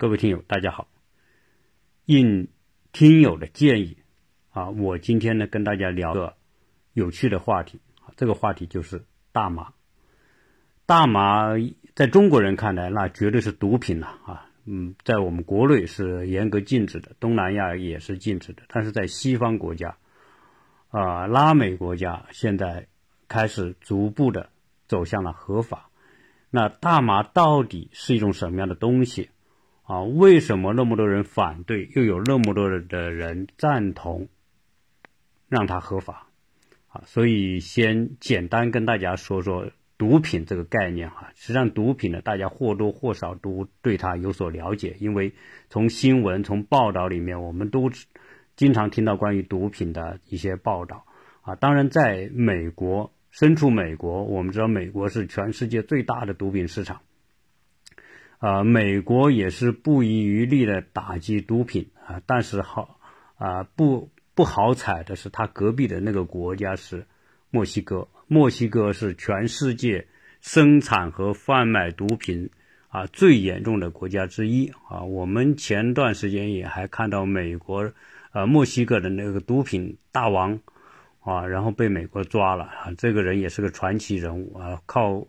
各位听友，大家好。应听友的建议啊，我今天呢跟大家聊个有趣的话题，这个话题就是大麻。大麻在中国人看来，那绝对是毒品了啊。嗯，在我们国内是严格禁止的，东南亚也是禁止的，但是在西方国家啊，拉美国家现在开始逐步的走向了合法。那大麻到底是一种什么样的东西？啊，为什么那么多人反对，又有那么多的人赞同，让它合法？啊，所以先简单跟大家说说毒品这个概念哈。实际上，毒品呢，大家或多或少都对它有所了解，因为从新闻、从报道里面，我们都经常听到关于毒品的一些报道。啊，当然，在美国，身处美国，我们知道美国是全世界最大的毒品市场。啊，美国也是不遗余力的打击毒品啊，但是好啊不不好彩的是，他隔壁的那个国家是墨西哥，墨西哥是全世界生产和贩卖毒品啊最严重的国家之一啊。我们前段时间也还看到美国呃墨西哥的那个毒品大王啊，然后被美国抓了啊，这个人也是个传奇人物啊，靠。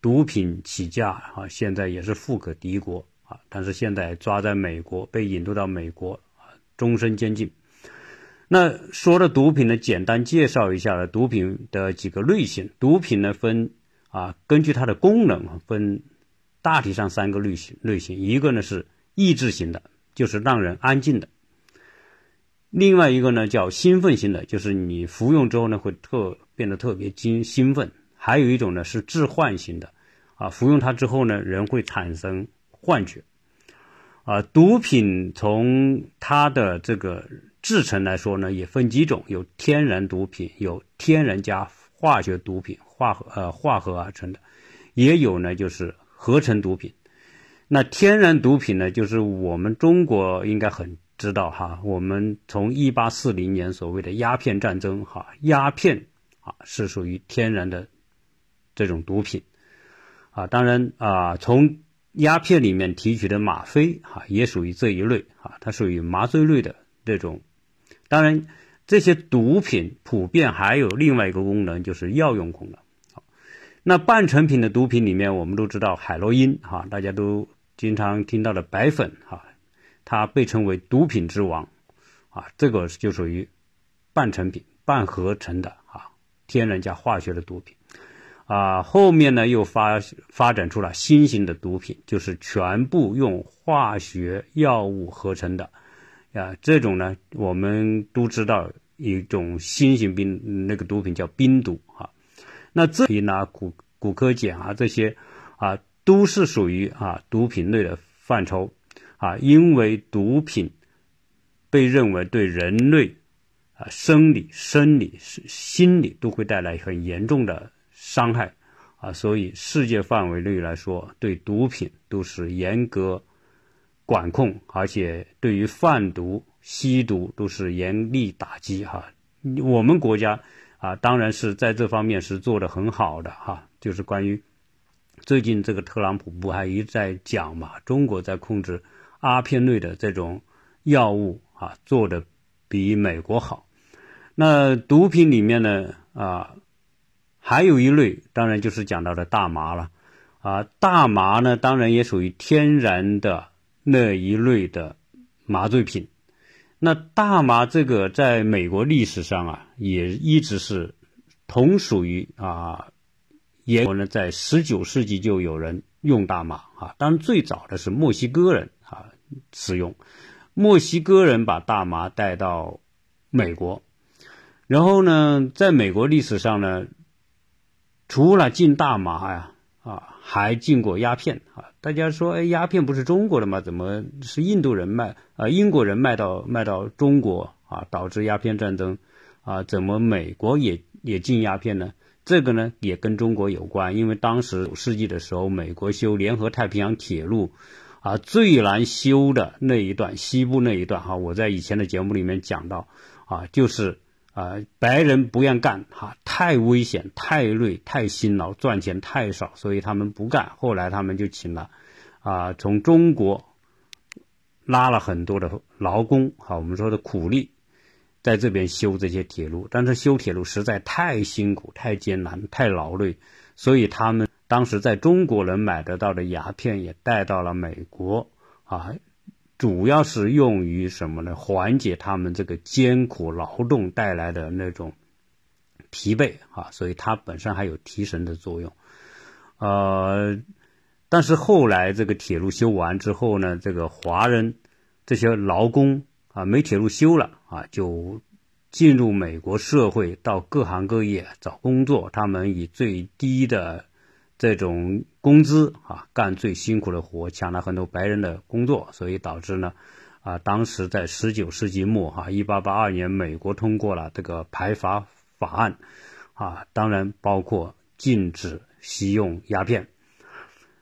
毒品起家啊，现在也是富可敌国啊，但是现在抓在美国，被引渡到美国啊，终身监禁。那说的毒品呢，简单介绍一下了毒品的几个类型。毒品呢分啊，根据它的功能分大体上三个类型类型，一个呢是抑制型的，就是让人安静的；另外一个呢叫兴奋型的，就是你服用之后呢会特变得特别惊兴奋。还有一种呢是致幻型的，啊，服用它之后呢，人会产生幻觉，啊，毒品从它的这个制成来说呢，也分几种，有天然毒品，有天然加化学毒品，化合呃化合而成的，也有呢就是合成毒品。那天然毒品呢，就是我们中国应该很知道哈，我们从一八四零年所谓的鸦片战争哈，鸦片啊是属于天然的。这种毒品，啊，当然啊，从鸦片里面提取的吗啡，哈，也属于这一类，啊，它属于麻醉类的这种。当然，这些毒品普遍还有另外一个功能，就是药用功能。好，那半成品的毒品里面，我们都知道海洛因，哈，大家都经常听到的白粉，哈，它被称为毒品之王，啊，这个就属于半成品、半合成的，啊，天然加化学的毒品。啊，后面呢又发发展出了新型的毒品，就是全部用化学药物合成的，啊，这种呢我们都知道一种新型冰那个毒品叫冰毒啊，那这里呢骨骨科碱啊这些啊都是属于啊毒品类的范畴啊，因为毒品被认为对人类啊生理、生理、心理都会带来很严重的。伤害啊，所以世界范围内来说，对毒品都是严格管控，而且对于贩毒、吸毒都是严厉打击哈。我们国家啊，当然是在这方面是做的很好的哈。就是关于最近这个特朗普不还一再讲嘛，中国在控制阿片类的这种药物啊，做的比美国好。那毒品里面呢啊。还有一类，当然就是讲到的大麻了，啊，大麻呢，当然也属于天然的那一类的麻醉品。那大麻这个在美国历史上啊，也一直是同属于啊，也呢在十九世纪就有人用大麻啊，当然最早的是墨西哥人啊使用，墨西哥人把大麻带到美国，然后呢，在美国历史上呢。除了禁大麻呀，啊，还禁过鸦片啊。大家说，哎，鸦片不是中国的吗？怎么是印度人卖？啊，英国人卖到卖到中国啊，导致鸦片战争啊？怎么美国也也禁鸦片呢？这个呢，也跟中国有关，因为当时九世纪的时候，美国修联合太平洋铁路啊，最难修的那一段，西部那一段哈，我在以前的节目里面讲到啊，就是。啊，白人不愿干哈，太危险、太累、太辛劳，赚钱太少，所以他们不干。后来他们就请了啊，从中国拉了很多的劳工，哈，我们说的苦力，在这边修这些铁路，但是修铁路实在太辛苦、太艰难、太劳累，所以他们当时在中国能买得到的鸦片也带到了美国，啊，主要是用于什么呢？缓解他们这个艰苦劳动带来的那种疲惫，啊，所以它本身还有提神的作用，呃。但是后来这个铁路修完之后呢，这个华人这些劳工啊，没铁路修了啊，就进入美国社会，到各行各业找工作。他们以最低的这种工资啊，干最辛苦的活，抢了很多白人的工作，所以导致呢，啊，当时在十九世纪末哈，一八八二年，美国通过了这个排华法案，啊，当然包括禁止吸用鸦片。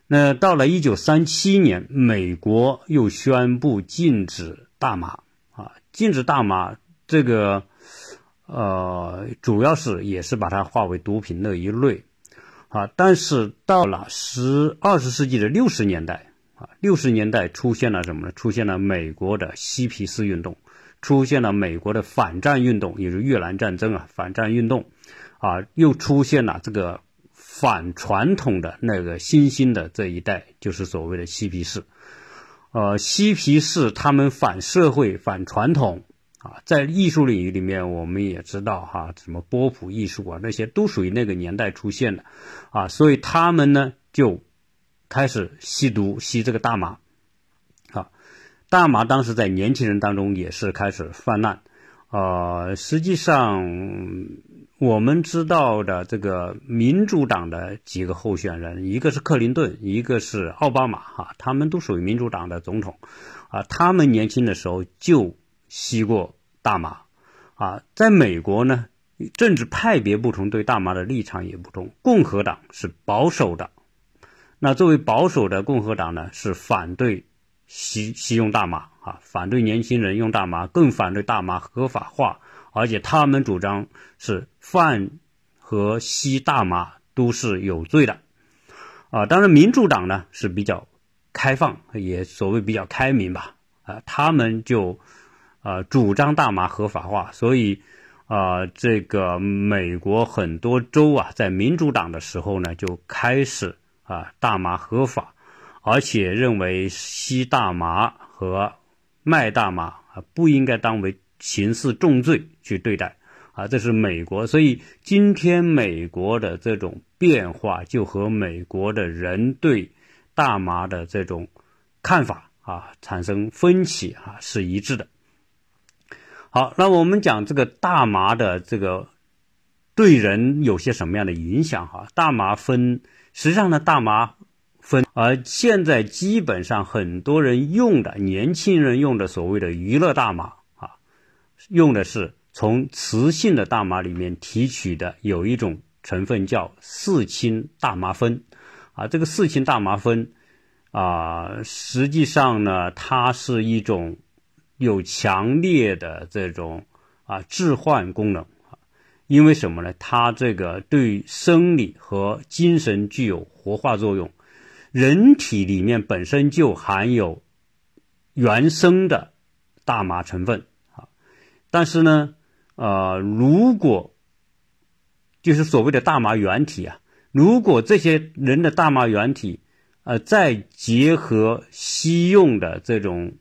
那到了一九三七年，美国又宣布禁止大麻啊，禁止大麻这个，呃，主要是也是把它划为毒品那一类啊。但是到了十二十世纪的六十年代啊，六十年代出现了什么呢？出现了美国的嬉皮士运动，出现了美国的反战运动，也就是越南战争啊，反战运动啊，又出现了这个。反传统的那个新兴的这一代，就是所谓的嬉皮士。呃，嬉皮士他们反社会、反传统啊，在艺术领域里面，我们也知道哈，什么波普艺术啊，那些都属于那个年代出现的啊，所以他们呢就开始吸毒，吸这个大麻。啊，大麻当时在年轻人当中也是开始泛滥。呃，实际上。我们知道的这个民主党的几个候选人，一个是克林顿，一个是奥巴马，哈，他们都属于民主党的总统，啊，他们年轻的时候就吸过大麻，啊，在美国呢，政治派别不同，对大麻的立场也不同。共和党是保守的，那作为保守的共和党呢，是反对吸吸用大麻，啊，反对年轻人用大麻，更反对大麻合法化。而且他们主张是贩和吸大麻都是有罪的，啊，当然民主党呢是比较开放，也所谓比较开明吧，啊，他们就啊主张大麻合法化，所以啊这个美国很多州啊在民主党的时候呢就开始啊大麻合法，而且认为吸大麻和卖大麻啊不应该当为。刑事重罪去对待啊，这是美国。所以今天美国的这种变化，就和美国的人对大麻的这种看法啊产生分歧啊是一致的。好，那我们讲这个大麻的这个对人有些什么样的影响哈？大麻分，实际上呢，大麻分，而现在基本上很多人用的年轻人用的所谓的娱乐大麻啊。用的是从雌性的大麻里面提取的，有一种成分叫四氢大麻酚，啊，这个四氢大麻酚，啊，实际上呢，它是一种有强烈的这种啊置换功能，因为什么呢？它这个对生理和精神具有活化作用，人体里面本身就含有原生的大麻成分啊。但是呢，呃，如果就是所谓的大麻原体啊，如果这些人的大麻原体，呃，再结合西用的这种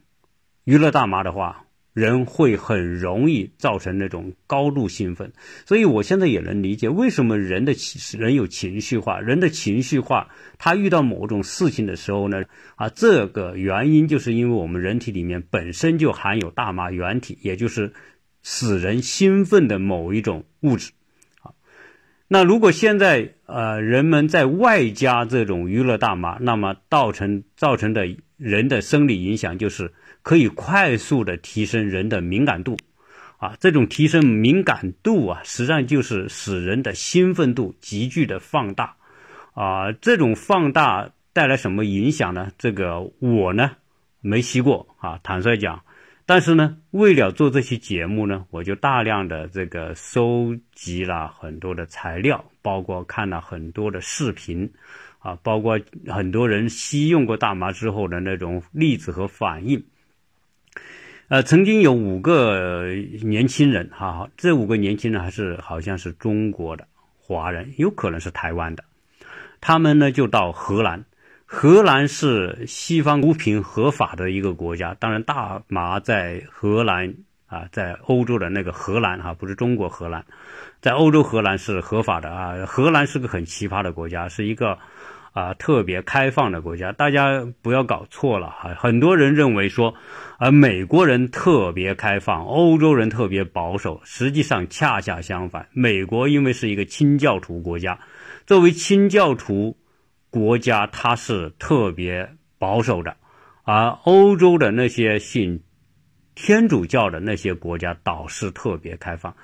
娱乐大麻的话，人会很容易造成那种高度兴奋。所以我现在也能理解为什么人的情人有情绪化，人的情绪化，他遇到某种事情的时候呢，啊，这个原因就是因为我们人体里面本身就含有大麻原体，也就是。使人兴奋的某一种物质，啊，那如果现在呃人们在外加这种娱乐大麻，那么造成造成的人的生理影响就是可以快速的提升人的敏感度，啊，这种提升敏感度啊，实际上就是使人的兴奋度急剧的放大，啊，这种放大带来什么影响呢？这个我呢没吸过啊，坦率讲。但是呢，为了做这期节目呢，我就大量的这个收集了很多的材料，包括看了很多的视频，啊，包括很多人吸用过大麻之后的那种例子和反应，呃，曾经有五个年轻人，哈，这五个年轻人还是好像是中国的华人，有可能是台湾的。他们呢就到荷兰，荷兰是西方毒品合法的一个国家。当然，大麻在荷兰啊，在欧洲的那个荷兰哈，不是中国荷兰，在欧洲荷兰是合法的啊。荷兰是个很奇葩的国家，是一个。啊，特别开放的国家，大家不要搞错了哈。很多人认为说，啊，美国人特别开放，欧洲人特别保守，实际上恰恰相反。美国因为是一个清教徒国家，作为清教徒国家，它是特别保守的，而欧洲的那些信天主教的那些国家倒是特别开放。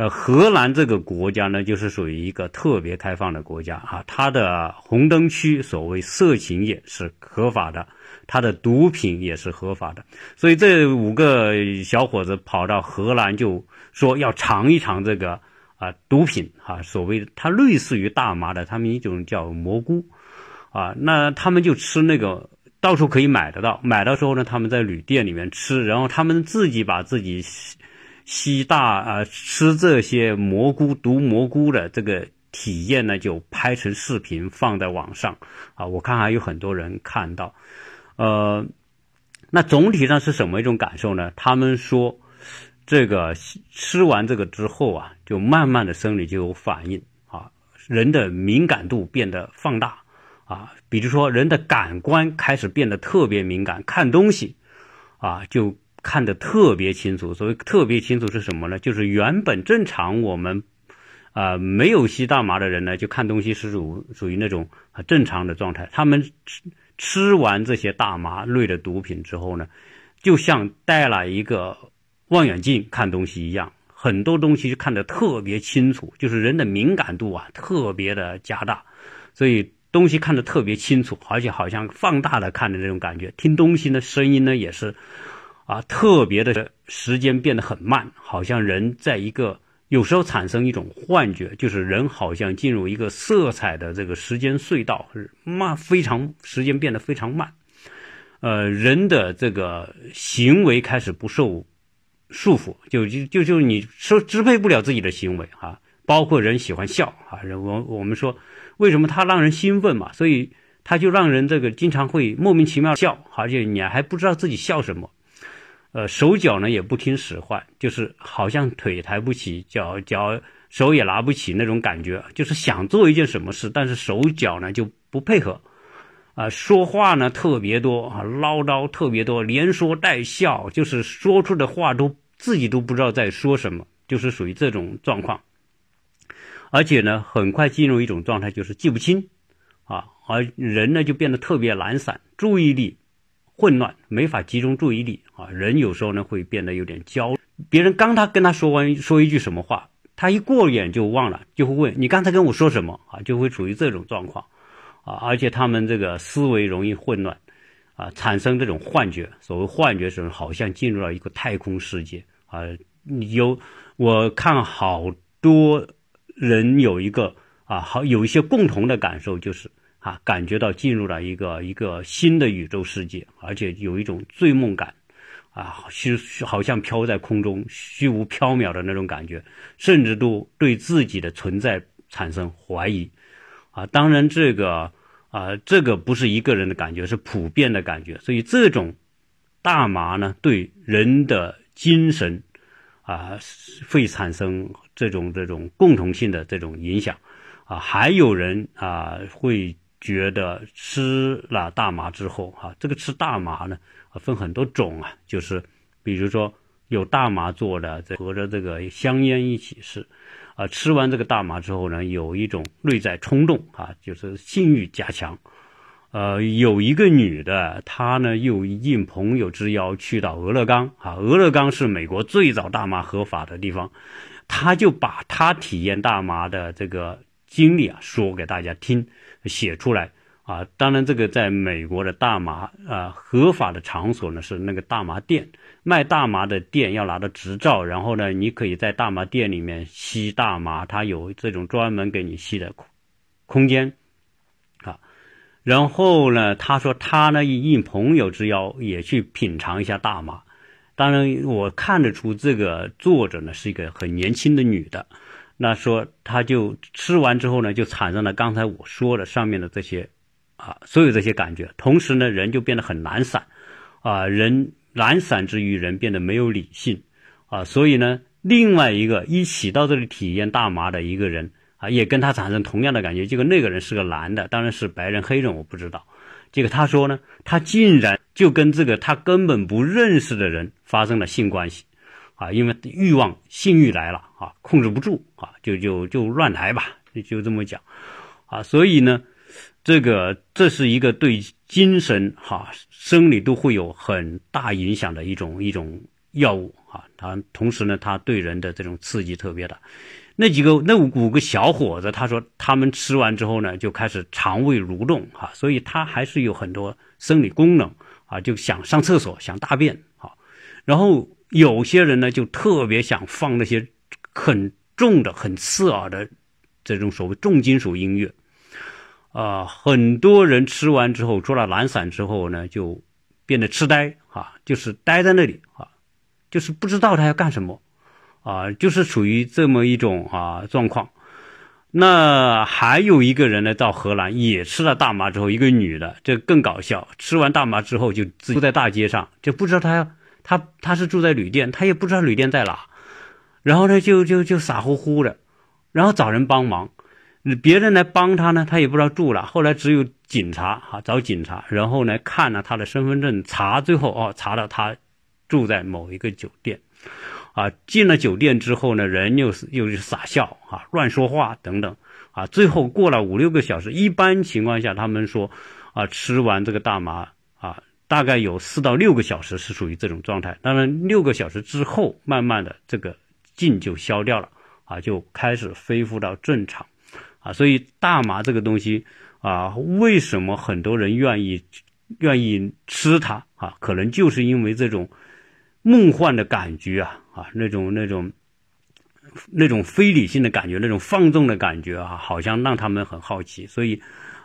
呃，荷兰这个国家呢，就是属于一个特别开放的国家啊。它的红灯区，所谓色情业是合法的，它的毒品也是合法的。所以这五个小伙子跑到荷兰，就说要尝一尝这个啊毒品啊，所谓它类似于大麻的，他们一种叫蘑菇啊。那他们就吃那个，到处可以买得到。买到时候呢，他们在旅店里面吃，然后他们自己把自己。吸大啊，吃这些蘑菇毒蘑菇的这个体验呢，就拍成视频放在网上啊。我看还有很多人看到，呃，那总体上是什么一种感受呢？他们说，这个吃完这个之后啊，就慢慢的生理就有反应啊，人的敏感度变得放大啊，比如说人的感官开始变得特别敏感，看东西啊就。看得特别清楚，所谓特别清楚是什么呢？就是原本正常我们，啊没有吸大麻的人呢，就看东西是属属于那种正常的状态。他们吃吃完这些大麻类的毒品之后呢，就像戴了一个望远镜看东西一样，很多东西就看得特别清楚，就是人的敏感度啊特别的加大，所以东西看得特别清楚，而且好像放大了看的那种感觉。听东西呢，声音呢也是。啊，特别的时间变得很慢，好像人在一个有时候产生一种幻觉，就是人好像进入一个色彩的这个时间隧道，慢非常时间变得非常慢。呃，人的这个行为开始不受束缚，就就就就你说支配不了自己的行为啊，包括人喜欢笑啊，人我我们说为什么他让人兴奋嘛，所以他就让人这个经常会莫名其妙笑，而且你还不知道自己笑什么。呃，手脚呢也不听使唤，就是好像腿抬不起，脚脚手也拿不起那种感觉，就是想做一件什么事，但是手脚呢就不配合，啊，说话呢特别多啊，唠叨特别多，连说带笑，就是说出的话都自己都不知道在说什么，就是属于这种状况，而且呢，很快进入一种状态，就是记不清，啊，而人呢就变得特别懒散，注意力。混乱，没法集中注意力啊！人有时候呢会变得有点焦。别人刚他跟他说完说一句什么话，他一过眼就忘了，就会问你刚才跟我说什么啊？就会处于这种状况啊！而且他们这个思维容易混乱啊，产生这种幻觉。所谓幻觉是好像进入了一个太空世界啊！有我看好多人有一个啊，好有一些共同的感受就是。啊，感觉到进入了一个一个新的宇宙世界，而且有一种醉梦感，啊，虚好像飘在空中，虚无缥缈的那种感觉，甚至都对自己的存在产生怀疑，啊，当然这个啊，这个不是一个人的感觉，是普遍的感觉，所以这种大麻呢，对人的精神啊，会产生这种这种共同性的这种影响，啊，还有人啊会。觉得吃了大麻之后，哈，这个吃大麻呢，分很多种啊，就是比如说有大麻做的，和着这个香烟一起吃，啊，吃完这个大麻之后呢，有一种内在冲动啊，就是性欲加强，呃，有一个女的，她呢又应朋友之邀去到俄勒冈，啊，俄勒冈是美国最早大麻合法的地方，她就把她体验大麻的这个经历啊说给大家听。写出来啊！当然，这个在美国的大麻啊合法的场所呢是那个大麻店，卖大麻的店要拿到执照，然后呢，你可以在大麻店里面吸大麻，它有这种专门给你吸的空空间啊。然后呢，他说他呢应朋友之邀也去品尝一下大麻。当然，我看得出这个作者呢是一个很年轻的女的。那说他就吃完之后呢，就产生了刚才我说的上面的这些啊，所有这些感觉。同时呢，人就变得很懒散啊，人懒散之余，人变得没有理性啊。所以呢，另外一个一起到这里体验大麻的一个人啊，也跟他产生同样的感觉。结果那个人是个男的，当然是白人黑人我不知道。结果他说呢，他竟然。就跟这个他根本不认识的人发生了性关系，啊，因为欲望性欲来了啊，控制不住啊，就就就乱来吧，就这么讲，啊，所以呢，这个这是一个对精神哈生理都会有很大影响的一种一种药物啊，它同时呢，它对人的这种刺激特别大。那几个那五个小伙子，他说他们吃完之后呢，就开始肠胃蠕动哈，所以他还是有很多生理功能。啊，就想上厕所，想大便，啊，然后有些人呢，就特别想放那些很重的、很刺耳的这种所谓重金属音乐，啊，很多人吃完之后，除了懒散之后呢，就变得痴呆，啊，就是呆在那里，啊，就是不知道他要干什么，啊，就是处于这么一种啊状况。那还有一个人呢，到荷兰也吃了大麻之后，一个女的，这更搞笑。吃完大麻之后就住在大街上，就不知道她他他是住在旅店，他也不知道旅店在哪，然后呢就就就傻乎乎的，然后找人帮忙，别人来帮他呢，他也不知道住了。后来只有警察哈找警察，然后呢看了他的身份证，查最后哦查到他住在某一个酒店。啊，进了酒店之后呢，人又是又是傻笑啊，乱说话等等啊，最后过了五六个小时，一般情况下他们说，啊，吃完这个大麻啊，大概有四到六个小时是属于这种状态。当然，六个小时之后，慢慢的这个劲就消掉了啊，就开始恢复到正常啊。所以大麻这个东西啊，为什么很多人愿意愿意吃它啊？可能就是因为这种。梦幻的感觉啊啊，那种那种那种非理性的感觉，那种放纵的感觉啊，好像让他们很好奇，所以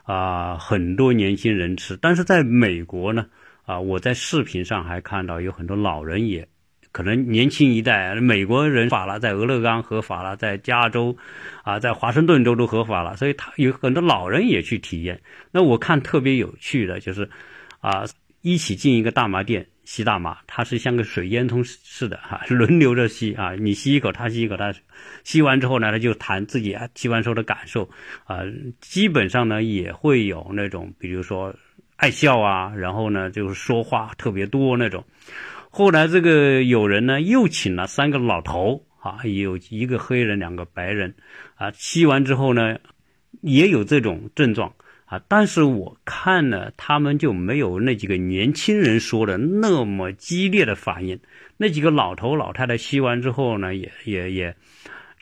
啊，很多年轻人吃。但是在美国呢，啊，我在视频上还看到有很多老人也可能年轻一代，美国人法了，在俄勒冈合法了，在加州啊，在华盛顿州都合法了，所以他有很多老人也去体验。那我看特别有趣的就是啊，一起进一个大麻店。吸大麻，它是像个水烟囱似的哈，轮流着吸啊，你吸一口，他吸一口，他吸完之后呢，他就谈自己啊吸完之后的感受啊，基本上呢也会有那种，比如说爱笑啊，然后呢就是说话特别多那种。后来这个有人呢又请了三个老头啊，有一个黑人，两个白人啊，吸完之后呢也有这种症状。啊，但是我看呢，他们就没有那几个年轻人说的那么激烈的反应。那几个老头老太太吸完之后呢，也也也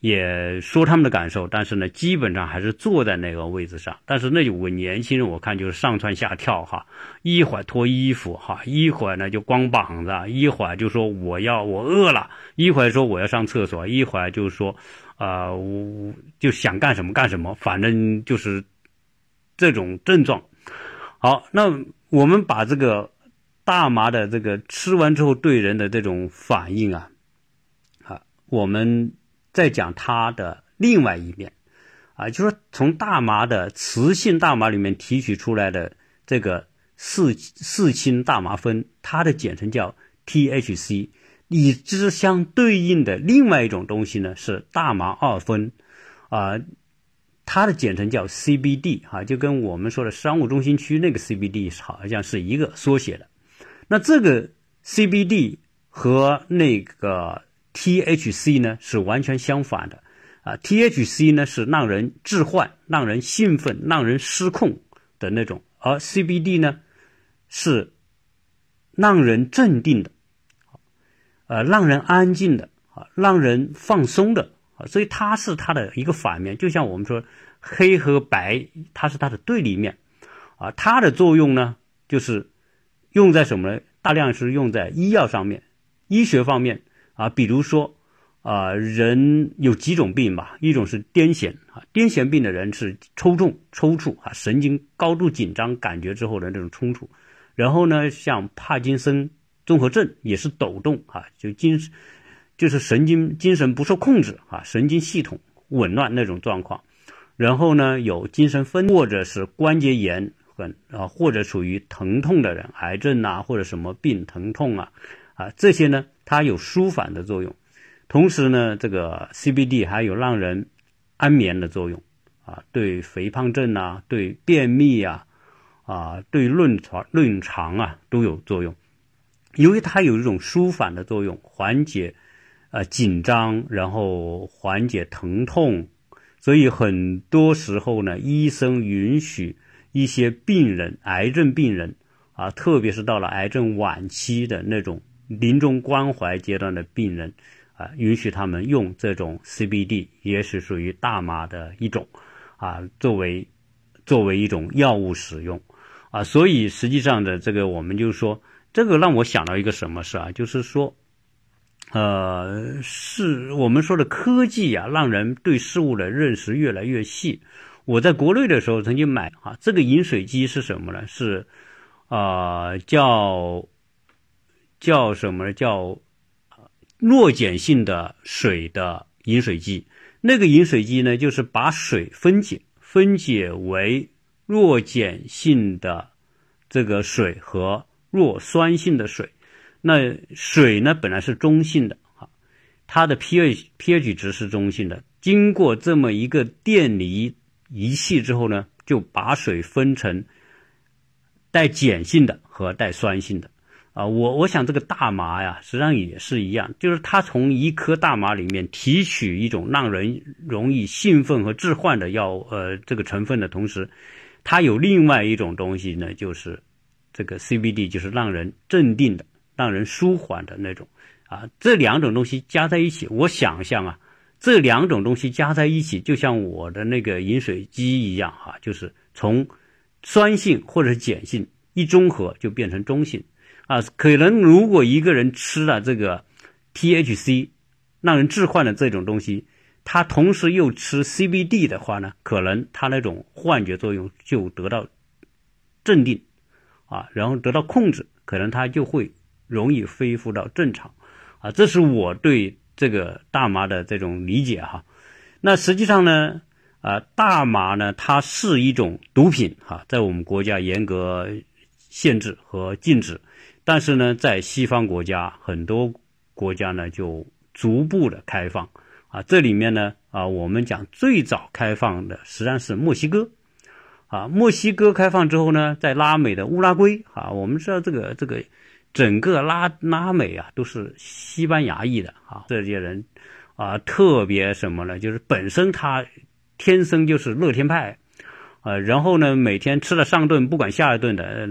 也说他们的感受，但是呢，基本上还是坐在那个位置上。但是那五个年轻人，我看就是上蹿下跳哈，一会儿脱衣服哈，一会儿呢就光膀子，一会儿就说我要我饿了，一会儿说我要上厕所，一会儿就说啊，我就想干什么干什么，反正就是。这种症状，好，那我们把这个大麻的这个吃完之后对人的这种反应啊，啊，我们再讲它的另外一面，啊，就说从大麻的雌性大麻里面提取出来的这个四四氢大麻酚，它的简称叫 THC，与之相对应的另外一种东西呢是大麻二酚，啊。它的简称叫 CBD 哈，就跟我们说的商务中心区那个 CBD 好像是一个缩写的。那这个 CBD 和那个 THC 呢是完全相反的啊。THC 呢是让人致幻、让人兴奋、让人失控的那种，而 CBD 呢是让人镇定的，呃，让人安静的啊，让人放松的。啊，所以它是它的一个反面，就像我们说黑和白，它是它的对立面，啊，它的作用呢，就是用在什么呢？大量是用在医药上面，医学方面啊，比如说啊，人有几种病吧，一种是癫痫啊，癫痫病的人是抽重、抽搐啊，神经高度紧张感觉之后的那种冲突，然后呢，像帕金森综合症，也是抖动啊，就精就是神经精神不受控制啊，神经系统紊乱那种状况。然后呢，有精神分或者是关节炎，很啊，或者属于疼痛的人，癌症啊，或者什么病疼痛啊，啊，这些呢，它有舒缓的作用。同时呢，这个 CBD 还有让人安眠的作用啊，对肥胖症啊，对便秘啊，啊，对论肠论肠啊都有作用。由于它有一种舒缓的作用，缓解呃紧张，然后缓解疼痛。所以很多时候呢，医生允许一些病人，癌症病人啊，特别是到了癌症晚期的那种临终关怀阶段的病人啊，允许他们用这种 CBD，也是属于大麻的一种啊，作为作为一种药物使用啊。所以实际上的这个，我们就说，这个让我想到一个什么事啊，就是说。呃，是我们说的科技啊，让人对事物的认识越来越细。我在国内的时候曾经买啊，这个饮水机是什么呢？是啊，叫叫什么？叫弱碱性的水的饮水机。那个饮水机呢，就是把水分解，分解为弱碱性的这个水和弱酸性的水。那水呢，本来是中性的啊，它的 pH pH 值是中性的。经过这么一个电离仪器之后呢，就把水分成带碱性的和带酸性的啊。我我想这个大麻呀，实际上也是一样，就是它从一颗大麻里面提取一种让人容易兴奋和致幻的药呃这个成分的同时，它有另外一种东西呢，就是这个 CBD，就是让人镇定的。让人舒缓的那种啊，这两种东西加在一起，我想象啊，这两种东西加在一起，就像我的那个饮水机一样哈，就是从酸性或者是碱性一中和就变成中性啊。可能如果一个人吃了这个 THC 让人致幻的这种东西，他同时又吃 CBD 的话呢，可能他那种幻觉作用就得到镇定啊，然后得到控制，可能他就会。容易恢复到正常，啊，这是我对这个大麻的这种理解哈。那实际上呢，啊，大麻呢，它是一种毒品哈，在我们国家严格限制和禁止，但是呢，在西方国家很多国家呢就逐步的开放啊。这里面呢，啊，我们讲最早开放的实际上是墨西哥，啊，墨西哥开放之后呢，在拉美的乌拉圭啊，我们知道这个这个。整个拉拉美啊，都是西班牙裔的啊，这些人啊，特别什么呢？就是本身他天生就是乐天派，呃，然后呢，每天吃了上顿不管下一顿的，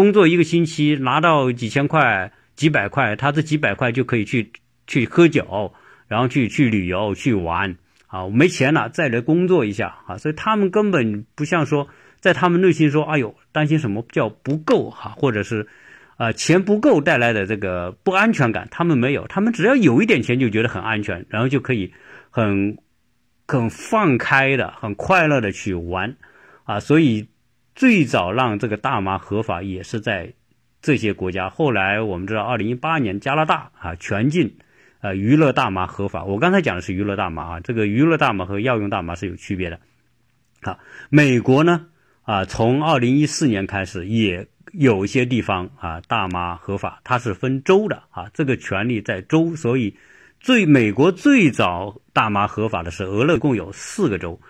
工作一个星期拿到几千块、几百块，他这几百块就可以去去喝酒，然后去去旅游去玩啊，没钱了再来工作一下啊，所以他们根本不像说在他们内心说，哎呦，担心什么叫不够哈，或者是。啊，钱不够带来的这个不安全感，他们没有，他们只要有一点钱就觉得很安全，然后就可以很很放开的、很快乐的去玩，啊，所以最早让这个大麻合法也是在这些国家。后来我们知道，二零一八年加拿大啊全境啊娱乐大麻合法。我刚才讲的是娱乐大麻啊，这个娱乐大麻和药用大麻是有区别的。好，美国呢啊，从二零一四年开始也。有一些地方啊，大麻合法，它是分州的啊，这个权利在州，所以最美国最早大麻合法的是俄勒共有四个州，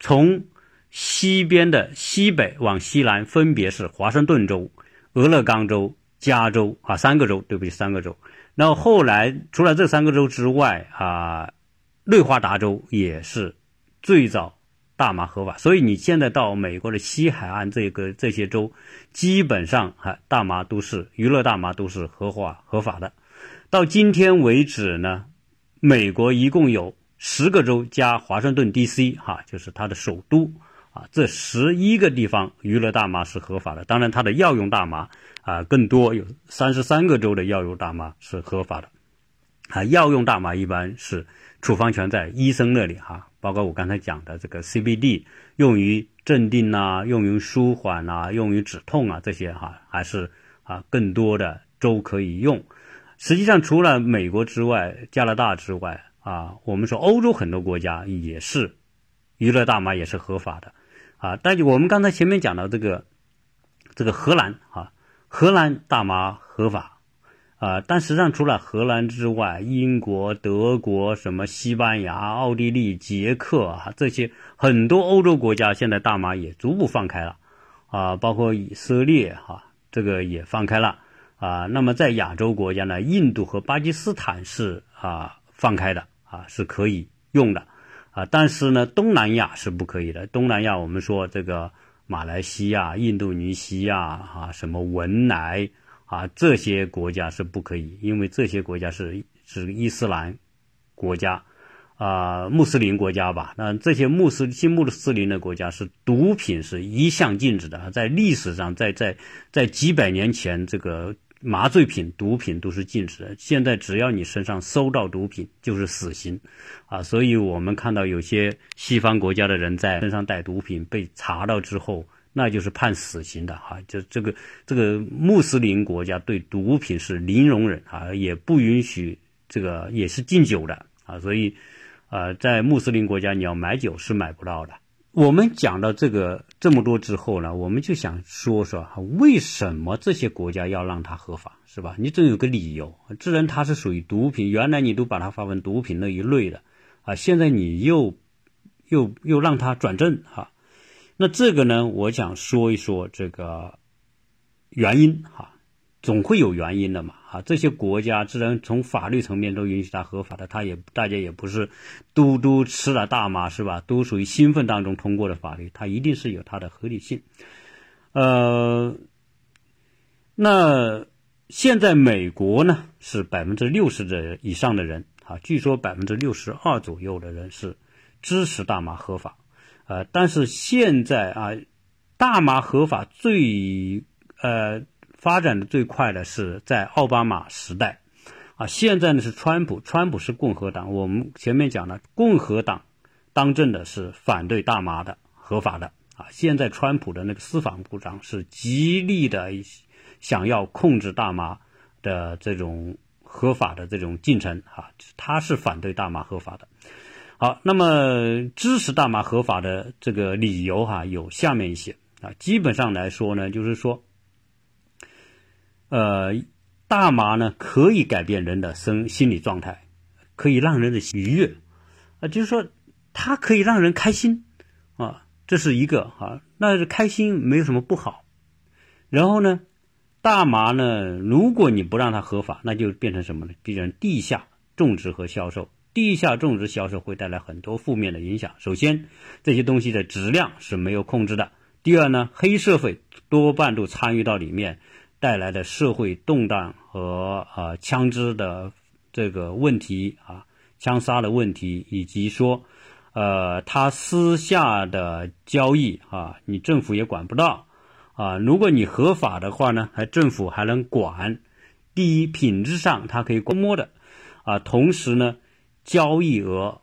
从西边的西北往西南分别是华盛顿州、俄勒冈州、加州啊，三个州，对不起，三个州。然后后来除了这三个州之外啊，内华达州也是最早。大麻合法，所以你现在到美国的西海岸这个这些州，基本上哈大麻都是娱乐大麻都是合法合法的。到今天为止呢，美国一共有十个州加华盛顿 D.C. 哈，就是它的首都啊，这十一个地方娱乐大麻是合法的。当然，它的药用大麻啊更多，有三十三个州的药用大麻是合法的。啊，药用大麻一般是处方权在医生那里哈。包括我刚才讲的这个 CBD，用于镇定啊，用于舒缓啊，用于止痛啊，这些哈还是啊更多的州可以用。实际上，除了美国之外，加拿大之外啊，我们说欧洲很多国家也是娱乐大麻也是合法的啊。但是我们刚才前面讲到这个这个荷兰啊，荷兰大麻合法。啊，但实际上除了荷兰之外，英国、德国、什么西班牙、奥地利、捷克啊，这些很多欧洲国家现在大麻也逐步放开了，啊，包括以色列哈，这个也放开了啊。那么在亚洲国家呢，印度和巴基斯坦是啊放开的啊，是可以用的啊。但是呢，东南亚是不可以的。东南亚我们说这个马来西亚、印度尼西亚啊，什么文莱。啊，这些国家是不可以，因为这些国家是是伊斯兰国家，啊，穆斯林国家吧。那这些穆斯新穆斯林的国家是毒品是一向禁止的，在历史上，在在在几百年前，这个麻醉品、毒品都是禁止的。现在只要你身上搜到毒品，就是死刑，啊，所以我们看到有些西方国家的人在身上带毒品被查到之后。那就是判死刑的哈，就这个这个穆斯林国家对毒品是零容忍啊，也不允许这个也是禁酒的啊，所以，呃，在穆斯林国家你要买酒是买不到的。我们讲到这个这么多之后呢，我们就想说说为什么这些国家要让它合法，是吧？你总有个理由。既然它是属于毒品，原来你都把它划分毒品那一类的啊，现在你又又又让它转正哈。那这个呢，我想说一说这个原因哈，总会有原因的嘛啊。这些国家自然从法律层面都允许它合法的，它也大家也不是都都吃了大麻是吧？都属于兴奋当中通过的法律，它一定是有它的合理性。呃，那现在美国呢是百分之六十的以上的人啊，据说百分之六十二左右的人是支持大麻合法。呃，但是现在啊，大麻合法最呃发展的最快的是在奥巴马时代，啊，现在呢是川普，川普是共和党。我们前面讲了，共和党当政的是反对大麻的合法的啊。现在川普的那个司法部长是极力的想要控制大麻的这种合法的这种进程啊，他是反对大麻合法的。好，那么支持大麻合法的这个理由哈，有下面一些啊。基本上来说呢，就是说，呃，大麻呢可以改变人的生心理状态，可以让人的愉悦啊，就是说它可以让人开心啊，这是一个啊。那是开心没有什么不好。然后呢，大麻呢，如果你不让它合法，那就变成什么呢？变成地下种植和销售。地下种植销售会带来很多负面的影响。首先，这些东西的质量是没有控制的。第二呢，黑社会多半都参与到里面，带来的社会动荡和啊枪支的这个问题啊，枪杀的问题，以及说，呃，他私下的交易啊，你政府也管不到啊。如果你合法的话呢，还政府还能管。第一，品质上它可以摸的啊，同时呢。交易额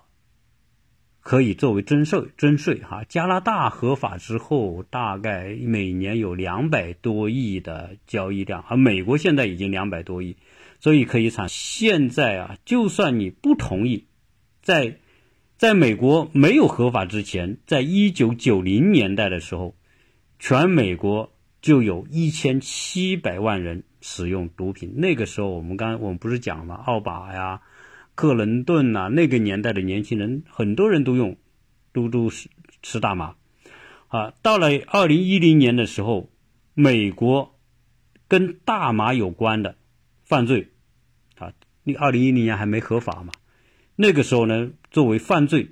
可以作为征税，征税哈。加拿大合法之后，大概每年有两百多亿的交易量，而美国现在已经两百多亿，所以可以产。现在啊，就算你不同意，在在美国没有合法之前，在一九九零年代的时候，全美国就有一千七百万人使用毒品。那个时候，我们刚我们不是讲了吗？奥巴马呀。克伦顿呐，那个年代的年轻人，很多人都用，都都是吃大麻，啊，到了二零一零年的时候，美国跟大麻有关的犯罪，啊，你二零一零年还没合法嘛，那个时候呢，作为犯罪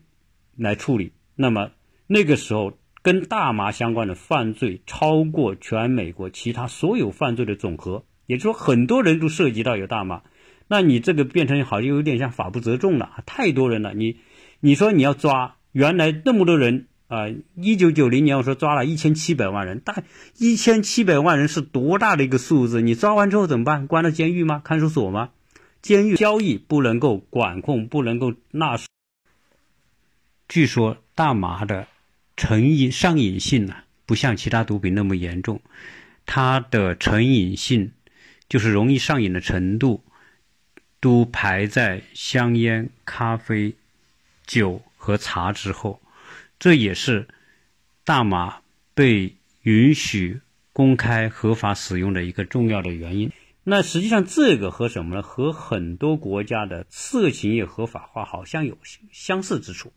来处理，那么那个时候跟大麻相关的犯罪超过全美国其他所有犯罪的总和，也就是说，很多人都涉及到有大麻。那你这个变成好像有点像法不责众了，太多人了。你，你说你要抓，原来那么多人啊，一九九零年我说抓了一千七百万人，大一千七百万人是多大的一个数字？你抓完之后怎么办？关到监狱吗？看守所吗？监狱交易不能够管控，不能够纳税。据说大麻的成瘾上瘾性呢，不像其他毒品那么严重，它的成瘾性。就是容易上瘾的程度，都排在香烟、咖啡、酒和茶之后。这也是大麻被允许公开合法使用的一个重要的原因。那实际上，这个和什么呢？和很多国家的色情业合法化好像有相似之处。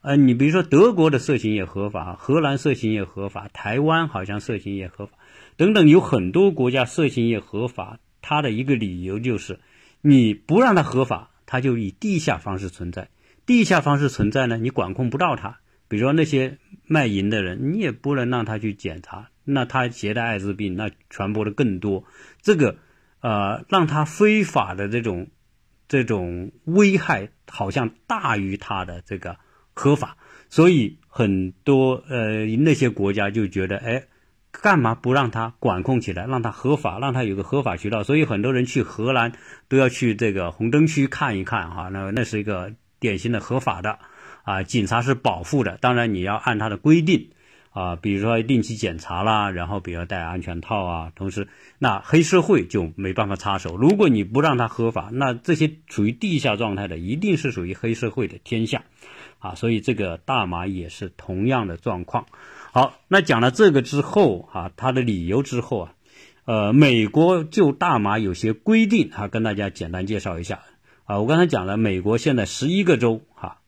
呃，你比如说德国的色情业合法，荷兰色情业合法，台湾好像色情业合法，等等，有很多国家色情业合法，它的一个理由就是，你不让它合法，它就以地下方式存在。地下方式存在呢，你管控不到它。比如说那些卖淫的人，你也不能让他去检查，那他携带艾滋病，那传播的更多。这个。呃，让他非法的这种这种危害好像大于他的这个合法，所以很多呃那些国家就觉得，哎，干嘛不让他管控起来，让他合法，让他有个合法渠道？所以很多人去荷兰都要去这个红灯区看一看哈，那那是一个典型的合法的啊，警察是保护的，当然你要按他的规定。啊，比如说定期检查啦，然后比如戴安全套啊，同时那黑社会就没办法插手。如果你不让他合法，那这些处于地下状态的一定是属于黑社会的天下，啊，所以这个大麻也是同样的状况。好，那讲了这个之后啊，它的理由之后啊，呃，美国就大麻有些规定啊，跟大家简单介绍一下啊。我刚才讲了，美国现在十一个州哈，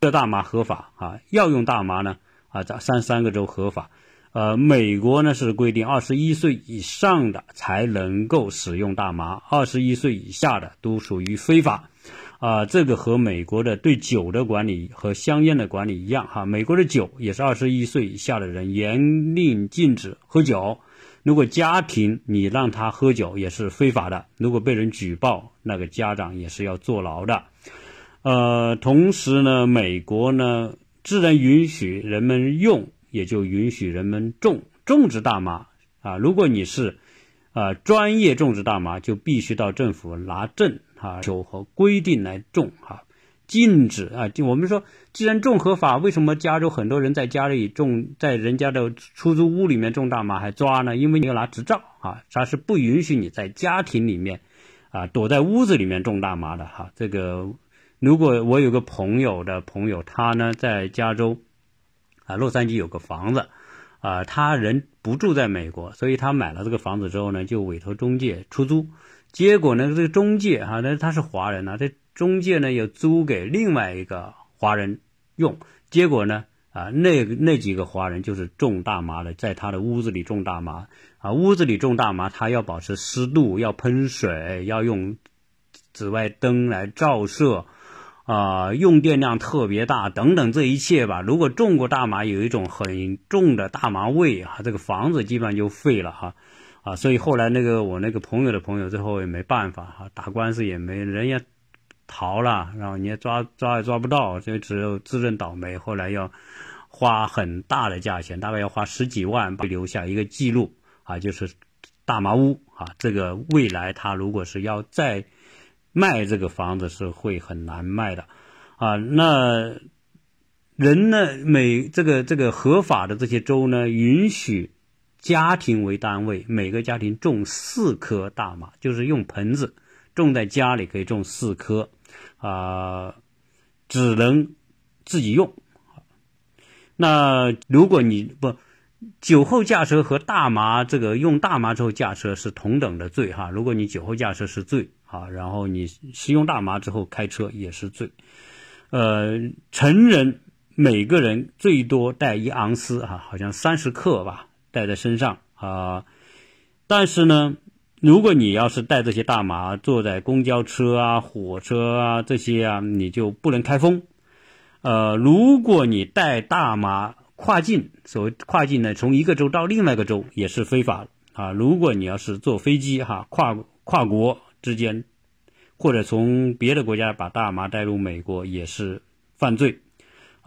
这大麻合法啊，要用大麻呢。啊，这三三个州合法，呃，美国呢是规定二十一岁以上的才能够使用大麻，二十一岁以下的都属于非法，啊，这个和美国的对酒的管理和香烟的管理一样哈，美国的酒也是二十一岁以下的人严令禁止喝酒，如果家庭你让他喝酒也是非法的，如果被人举报，那个家长也是要坐牢的，呃，同时呢，美国呢。自然允许人们用，也就允许人们种种植大麻啊。如果你是啊专业种植大麻，就必须到政府拿证啊，求和规定来种哈。禁止啊，就我们说，既然种合法，为什么加州很多人在家里种，在人家的出租屋里面种大麻还抓呢？因为你要拿执照啊，它是不允许你在家庭里面啊躲在屋子里面种大麻的哈。这个。如果我有个朋友的朋友，他呢在加州，啊，洛杉矶有个房子，啊，他人不住在美国，所以他买了这个房子之后呢，就委托中介出租。结果呢，这个中介哈，那他是华人呢，这中介呢又租给另外一个华人用。结果呢，啊，那那几个华人就是种大麻的，在他的屋子里种大麻，啊，屋子里种大麻，他要保持湿度，要喷水，要用紫外灯来照射。啊，用电量特别大，等等，这一切吧。如果种过大麻，有一种很重的大麻味啊，这个房子基本上就废了哈。啊所以后来那个我那个朋友的朋友最后也没办法哈，打官司也没人家逃了，然后你也抓抓也抓不到，所以只有自认倒霉。后来要花很大的价钱，大概要花十几万，留下一个记录啊，就是大麻屋啊。这个未来他如果是要再。卖这个房子是会很难卖的，啊，那人呢？每这个这个合法的这些州呢，允许家庭为单位，每个家庭种四颗大麻，就是用盆子种在家里可以种四颗，啊，只能自己用。那如果你不酒后驾车和大麻这个用大麻之后驾车是同等的罪哈，如果你酒后驾车是罪。啊，然后你食用大麻之后开车也是罪，呃，成人每个人最多带一盎司啊，好像三十克吧，带在身上啊。但是呢，如果你要是带这些大麻，坐在公交车啊、火车啊这些啊，你就不能开封。呃，如果你带大麻跨境，所谓跨境呢，从一个州到另外一个州也是非法啊。如果你要是坐飞机哈，跨跨国。之间，或者从别的国家把大麻带入美国也是犯罪，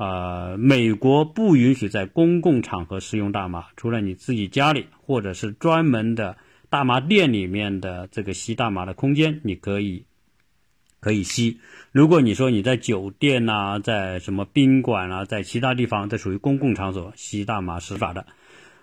啊，美国不允许在公共场合使用大麻，除了你自己家里或者是专门的大麻店里面的这个吸大麻的空间，你可以可以吸。如果你说你在酒店呐，在什么宾馆啊，在其他地方，这属于公共场所吸大麻是法的。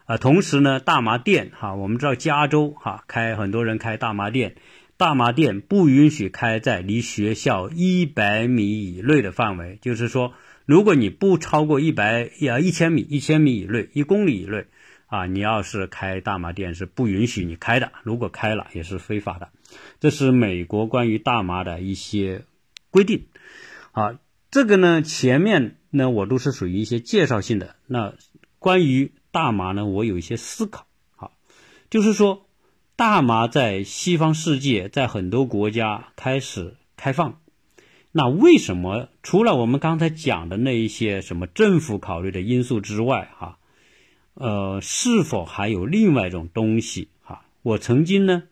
啊，同时呢，大麻店哈，我们知道加州哈开很多人开大麻店，大麻店不允许开在离学校一百米以内的范围，就是说，如果你不超过一百呀一千米、一千米以内、一公里以内啊，你要是开大麻店是不允许你开的，如果开了也是非法的。这是美国关于大麻的一些规定。啊，这个呢，前面呢我都是属于一些介绍性的。那关于大麻呢，我有一些思考，好，就是说，大麻在西方世界，在很多国家开始开放，那为什么除了我们刚才讲的那一些什么政府考虑的因素之外，哈，呃，是否还有另外一种东西？哈，我曾经呢，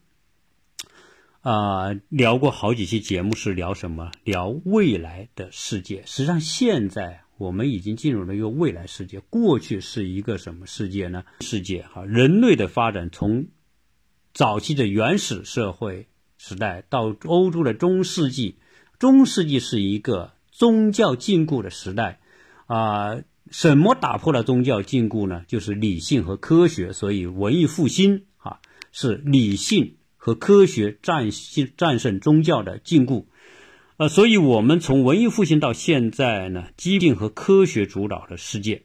啊，聊过好几期节目，是聊什么？聊未来的世界。实际上，现在。我们已经进入了一个未来世界。过去是一个什么世界呢？世界哈，人类的发展从早期的原始社会时代到欧洲的中世纪，中世纪是一个宗教禁锢的时代啊。什么打破了宗教禁锢呢？就是理性和科学。所以文艺复兴啊，是理性和科学战战胜宗教的禁锢。呃，所以，我们从文艺复兴到现在呢，疾病和科学主导的世界，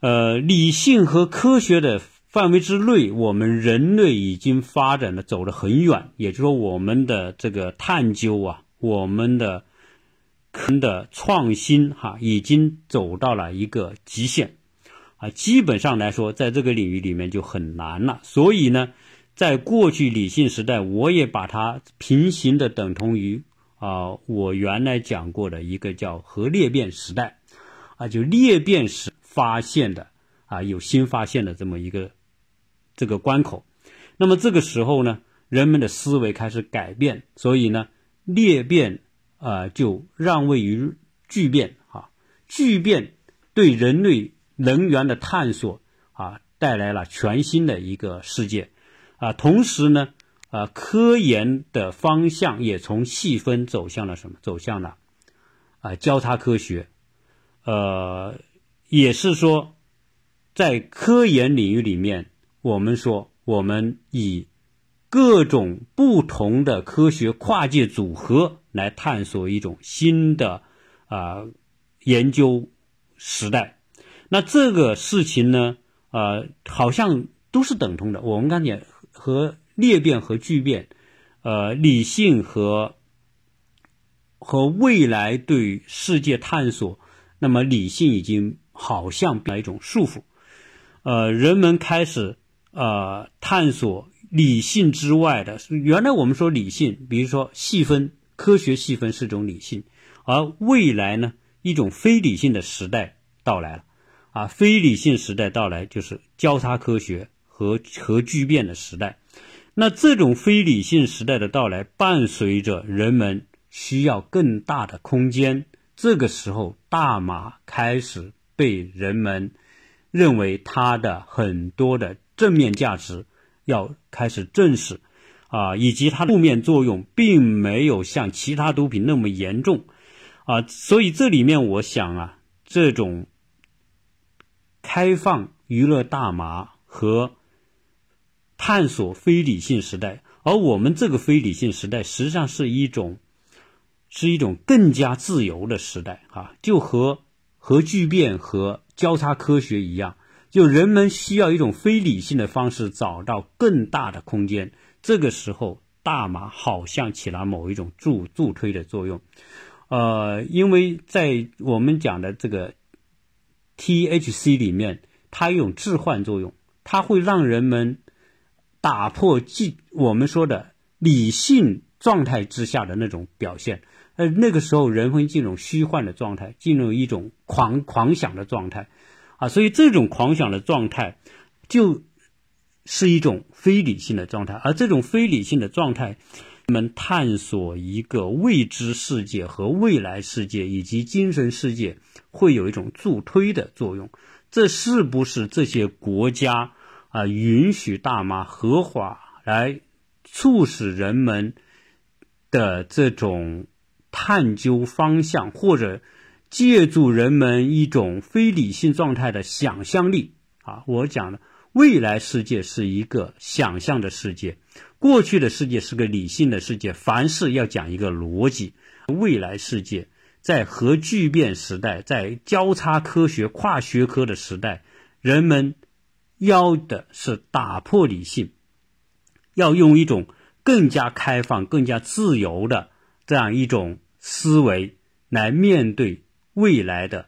呃，理性和科学的范围之内，我们人类已经发展的走得很远。也就是说，我们的这个探究啊，我们的科的创新哈，已经走到了一个极限啊。基本上来说，在这个领域里面就很难了。所以呢，在过去理性时代，我也把它平行的等同于。啊，我原来讲过的一个叫核裂变时代，啊，就裂变时发现的啊，有新发现的这么一个这个关口。那么这个时候呢，人们的思维开始改变，所以呢，裂变啊就让位于聚变啊，聚变对人类能源的探索啊带来了全新的一个世界啊，同时呢。啊，科研的方向也从细分走向了什么？走向了啊，交叉科学。呃，也是说，在科研领域里面，我们说我们以各种不同的科学跨界组合来探索一种新的啊研究时代。那这个事情呢，呃，好像都是等同的。我们刚才和裂变和聚变，呃，理性和和未来对世界探索，那么理性已经好像变成一种束缚，呃，人们开始呃探索理性之外的。原来我们说理性，比如说细分科学细分是种理性，而未来呢，一种非理性的时代到来了，啊，非理性时代到来就是交叉科学和和聚变的时代。那这种非理性时代的到来，伴随着人们需要更大的空间。这个时候，大麻开始被人们认为它的很多的正面价值要开始正视，啊，以及它的负面作用并没有像其他毒品那么严重，啊，所以这里面我想啊，这种开放娱乐大麻和。探索非理性时代，而我们这个非理性时代实际上是一种，是一种更加自由的时代啊！就和核聚变和交叉科学一样，就人们需要一种非理性的方式找到更大的空间。这个时候，大麻好像起了某一种助助推的作用，呃，因为在我们讲的这个 THC 里面，它有置换作用，它会让人们。打破即我们说的理性状态之下的那种表现，呃，那个时候人会进入虚幻的状态，进入一种狂狂想的状态，啊，所以这种狂想的状态就是一种非理性的状态，而这种非理性的状态，我们探索一个未知世界和未来世界以及精神世界，会有一种助推的作用，这是不是这些国家？啊，允许大麻合法来促使人们的这种探究方向，或者借助人们一种非理性状态的想象力啊，我讲的未来世界是一个想象的世界，过去的世界是个理性的世界，凡事要讲一个逻辑。未来世界在核聚变时代，在交叉科学、跨学科的时代，人们要的是打破理性，要用一种更加开放、更加自由的这样一种思维来面对未来的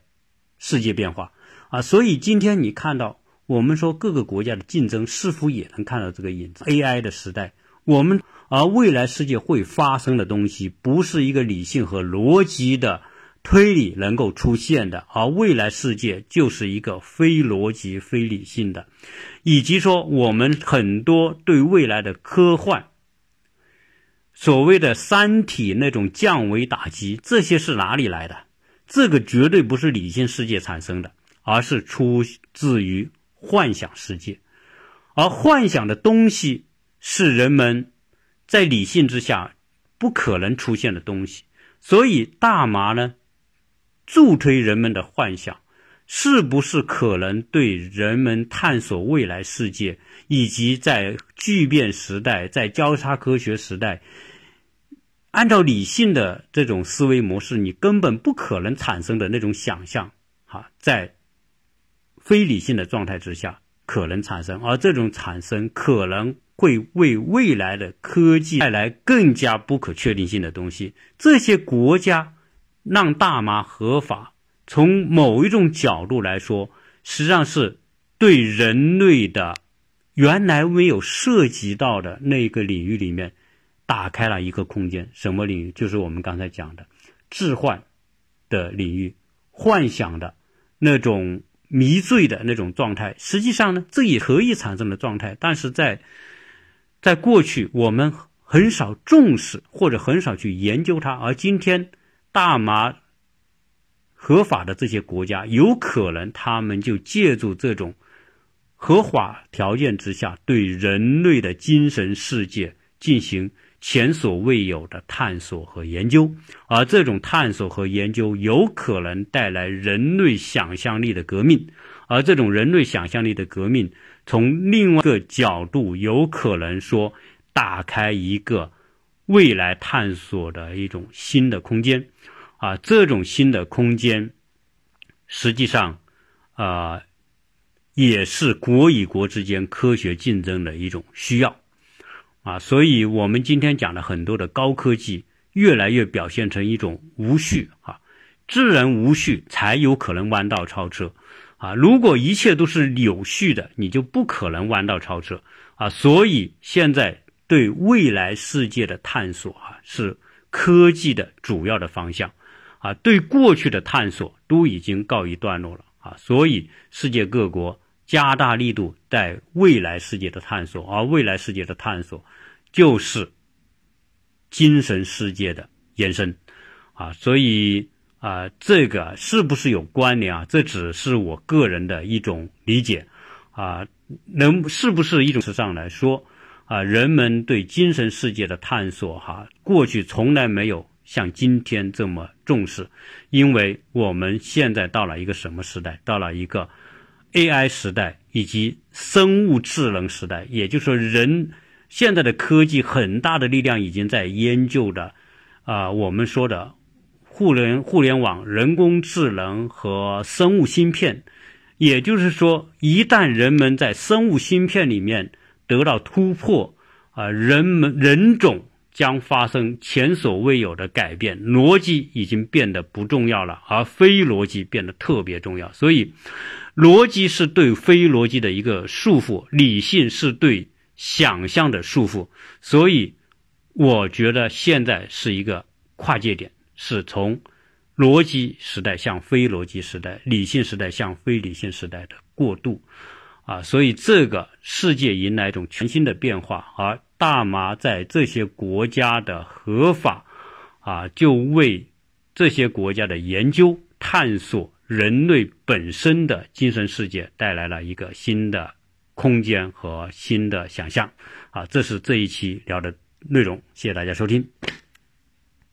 世界变化啊！所以今天你看到。我们说各个国家的竞争是否也能看到这个影子？AI 的时代，我们而未来世界会发生的东西，不是一个理性和逻辑的推理能够出现的，而未来世界就是一个非逻辑、非理性的，以及说我们很多对未来的科幻，所谓的《三体》那种降维打击，这些是哪里来的？这个绝对不是理性世界产生的，而是出自于。幻想世界，而幻想的东西是人们在理性之下不可能出现的东西，所以大麻呢助推人们的幻想，是不是可能对人们探索未来世界以及在巨变时代、在交叉科学时代，按照理性的这种思维模式，你根本不可能产生的那种想象，哈，在。非理性的状态之下可能产生，而这种产生可能会为未来的科技带来更加不可确定性的东西。这些国家让大麻合法，从某一种角度来说，实际上是对人类的原来没有涉及到的那个领域里面打开了一个空间。什么领域？就是我们刚才讲的置换的领域，幻想的那种。迷醉的那种状态，实际上呢，这也可以产生的状态，但是在在过去我们很少重视或者很少去研究它，而今天大麻合法的这些国家，有可能他们就借助这种合法条件之下，对人类的精神世界进行。前所未有的探索和研究，而这种探索和研究有可能带来人类想象力的革命，而这种人类想象力的革命，从另外一个角度，有可能说打开一个未来探索的一种新的空间，啊，这种新的空间，实际上，啊，也是国与国之间科学竞争的一种需要。啊，所以我们今天讲的很多的高科技，越来越表现成一种无序啊，自然无序才有可能弯道超车啊。如果一切都是有序的，你就不可能弯道超车啊。所以现在对未来世界的探索啊，是科技的主要的方向啊。对过去的探索都已经告一段落了啊。所以世界各国。加大力度在未来世界的探索，而未来世界的探索就是精神世界的延伸啊，所以啊，这个是不是有关联啊？这只是我个人的一种理解啊，能是不是一种上来说啊？人们对精神世界的探索哈，过去从来没有像今天这么重视，因为我们现在到了一个什么时代？到了一个。AI 时代以及生物智能时代，也就是说，人现在的科技很大的力量已经在研究的，啊，我们说的互联互联网、人工智能和生物芯片。也就是说，一旦人们在生物芯片里面得到突破，啊，人们人种将发生前所未有的改变，逻辑已经变得不重要了，而非逻辑变得特别重要。所以。逻辑是对非逻辑的一个束缚，理性是对想象的束缚，所以我觉得现在是一个跨界点，是从逻辑时代向非逻辑时代、理性时代向非理性时代的过渡，啊，所以这个世界迎来一种全新的变化，而大麻在这些国家的合法，啊，就为这些国家的研究探索。人类本身的精神世界带来了一个新的空间和新的想象，啊，这是这一期聊的内容，谢谢大家收听。